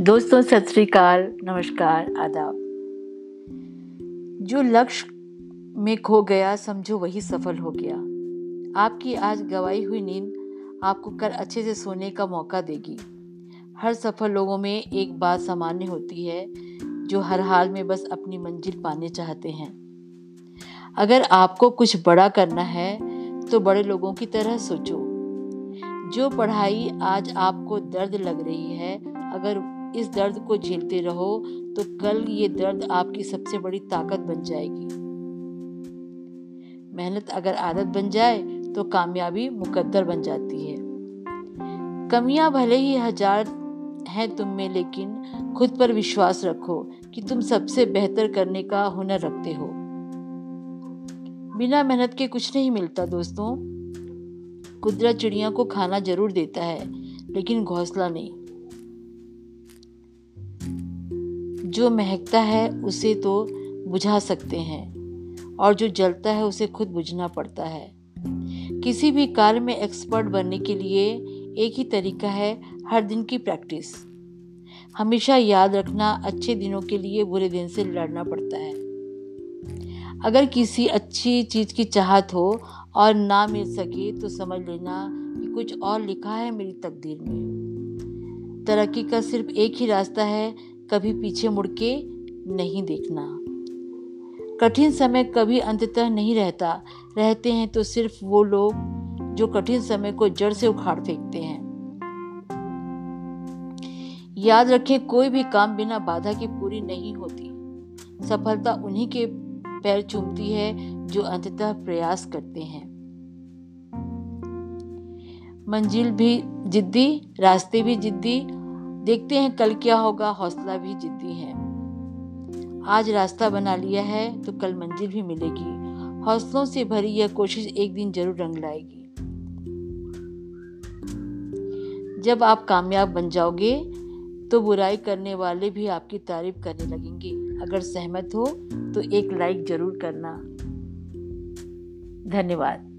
दोस्तों, सत श्रीकाल नमस्कार, आदाब। जो लक्ष्य में खो गया, समझो वही सफल हो गया। आपकी आज गवाई हुई नींद आपको कल अच्छे से सोने का मौका देगी। हर सफल लोगों में एक बात सामान्य होती है, जो हर हाल में बस अपनी मंजिल पाने चाहते हैं। अगर आपको कुछ बड़ा करना है तो बड़े लोगों की तरह सोचो। जो पढ़ाई आज आपको दर्द लग रही है, अगर इस दर्द को झेलते रहो तो कल ये दर्द आपकी सबसे बड़ी ताकत बन जाएगी। मेहनत अगर आदत बन जाए तो कामयाबी मुकद्दर बन जाती है। कमियाँ भले ही हज़ार हैं तुम में, लेकिन खुद पर विश्वास रखो कि तुम सबसे बेहतर करने का हुनर रखते हो। बिना मेहनत के कुछ नहीं मिलता दोस्तों। कुदरत चिड़िया को खाना ज़रूर देता है, लेकिन घोंसला नहीं। जो महकता है उसे तो बुझा सकते हैं और जो जलता है उसे खुद बुझना पड़ता है। किसी भी कार्य में एक्सपर्ट बनने के लिए एक ही तरीका है हर दिन की प्रैक्टिस हमेशा याद रखना अच्छे दिनों के लिए बुरे दिन से लड़ना पड़ता है। अगर किसी अच्छी चीज़ की चाहत हो और ना मिल सके तो समझ लेना कि कुछ और लिखा है मेरी तकदीर में। तरक्की का सिर्फ़ एक ही रास्ता है कभी पीछे मुड़ के नहीं देखना। कठिन समय कभी अंततः नहीं रहता। रहते हैं तो सिर्फ़ वो लोग जो कठिन समय को जड़ से उखाड़ फेंकते हैं। याद रखें, कोई भी काम बिना बाधा के पूरी नहीं होती। सफलता उन्हीं के पैर चूमती है जो अंततः प्रयास करते हैं। मंजिल भी जिद्दी, रास्ते भी जिद्दी देखते हैं कल क्या होगा, हौसला भी जिद्दी है। आज रास्ता बना लिया है तो कल मंजिल भी मिलेगी। हौसलों से भरी यह कोशिश एक दिन ज़रूर रंग लाएगी। जब आप कामयाब बन जाओगे तो बुराई करने वाले भी आपकी तारीफ़ करने लगेंगे। अगर सहमत हो तो एक लाइक ज़रूर करना। धन्यवाद।